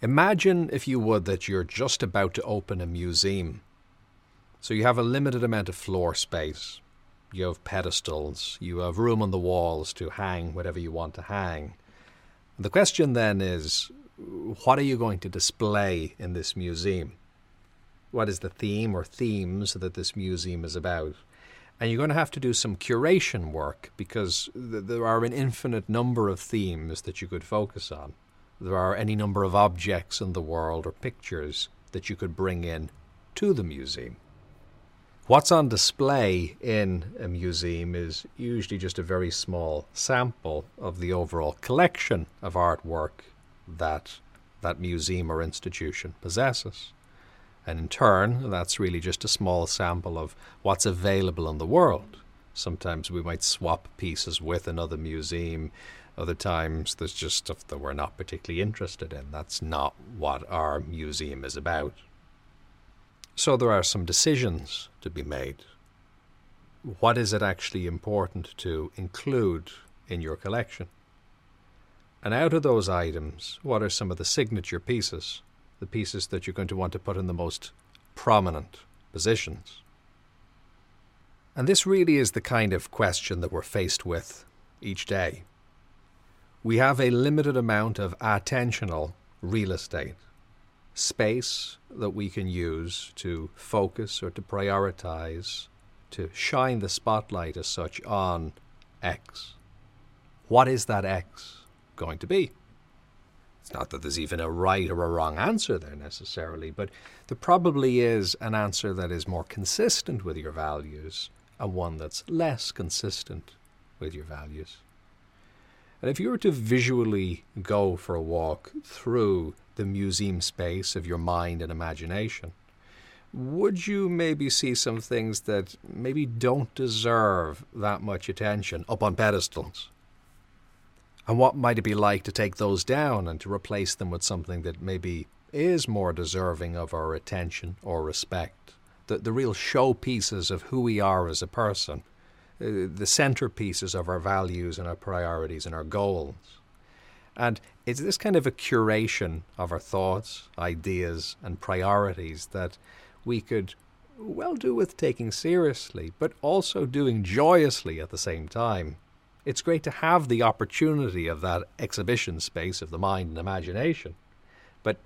Imagine, if you would, that you're just about to open a museum. So you have a limited amount of floor space. You have pedestals. You have room on the walls to hang whatever you want to hang. The question then is what are you going to display in this museum? What is the theme or themes that this museum is about? And you're going to have to do some curation work because th- there are an infinite number of themes that you could focus on. There are any number of objects in the world or pictures that you could bring in to the museum. What's on display in a museum is usually just a very small sample of the overall collection of artwork that that museum or institution possesses. And in turn, that's really just a small sample of what's available in the world. Sometimes we might swap pieces with another museum. Other times, there's just stuff that we're not particularly interested in. That's not what our museum is about. So, there are some decisions to be made. What is it actually important to include in your collection? And out of those items, what are some of the signature pieces, the pieces that you're going to want to put in the most prominent positions? And this really is the kind of question that we're faced with each day. We have a limited amount of attentional real estate, space that we can use to focus or to prioritize, to shine the spotlight as such on X. What is that X? going to be. It's not that there's even a right or a wrong answer there necessarily, but there probably is an answer that is more consistent with your values and one that's less consistent with your values. And if you were to visually go for a walk through the museum space of your mind and imagination, would you maybe see some things that maybe don't deserve that much attention up on pedestals? And what might it be like to take those down and to replace them with something that maybe is more deserving of our attention or respect? The, the real showpieces of who we are as a person, uh, the centerpieces of our values and our priorities and our goals. And it's this kind of a curation of our thoughts, ideas, and priorities that we could well do with taking seriously, but also doing joyously at the same time it's great to have the opportunity of that exhibition space of the mind and imagination. But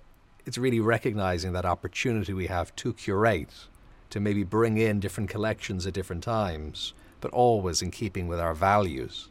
it's really recognizing that opportunity we have to curate, to maybe bring in different collections at different times, but always in keeping with our values.